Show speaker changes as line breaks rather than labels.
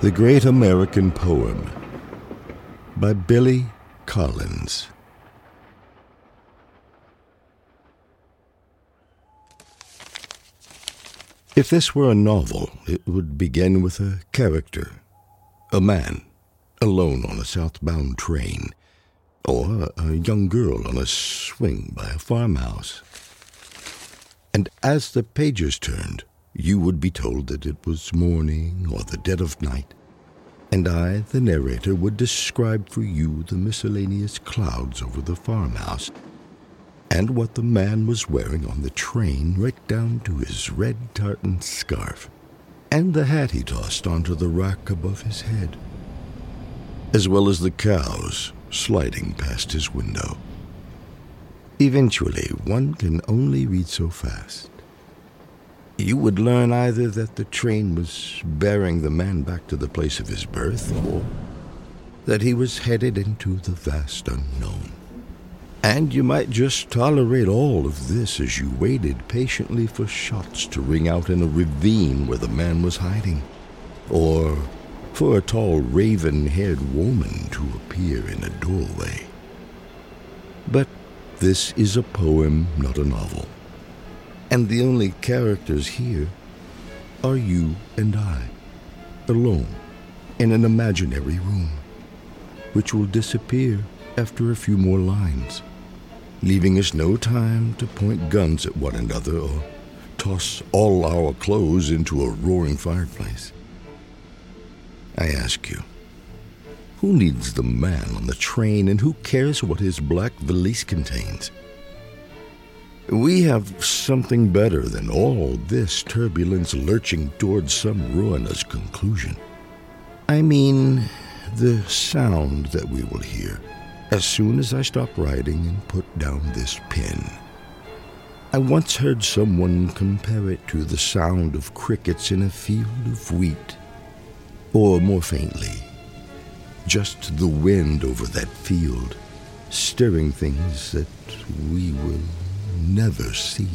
The Great American Poem by Billy Collins. If this were a novel, it would begin with a character, a man, alone on a southbound train, or a young girl on a swing by a farmhouse. And as the pages turned, you would be told that it was morning or the dead of night, and I, the narrator, would describe for you the miscellaneous clouds over the farmhouse and what the man was wearing on the train, right down to his red tartan scarf and the hat he tossed onto the rack above his head, as well as the cows sliding past his window. Eventually, one can only read so fast. You would learn either that the train was bearing the man back to the place of his birth, or that he was headed into the vast unknown. And you might just tolerate all of this as you waited patiently for shots to ring out in a ravine where the man was hiding, or for a tall raven haired woman to appear in a doorway. But this is a poem, not a novel and the only characters here are you and I, alone in an imaginary room, which will disappear after a few more lines, leaving us no time to point guns at one another or toss all our clothes into a roaring fireplace. I ask you, who needs the man on the train and who cares what his black valise contains? We have something better than all this turbulence lurching towards some ruinous conclusion. I mean, the sound that we will hear as soon as I stop writing and put down this pen. I once heard someone compare it to the sound of crickets in a field of wheat, or more faintly, just the wind over that field, stirring things that we will never see.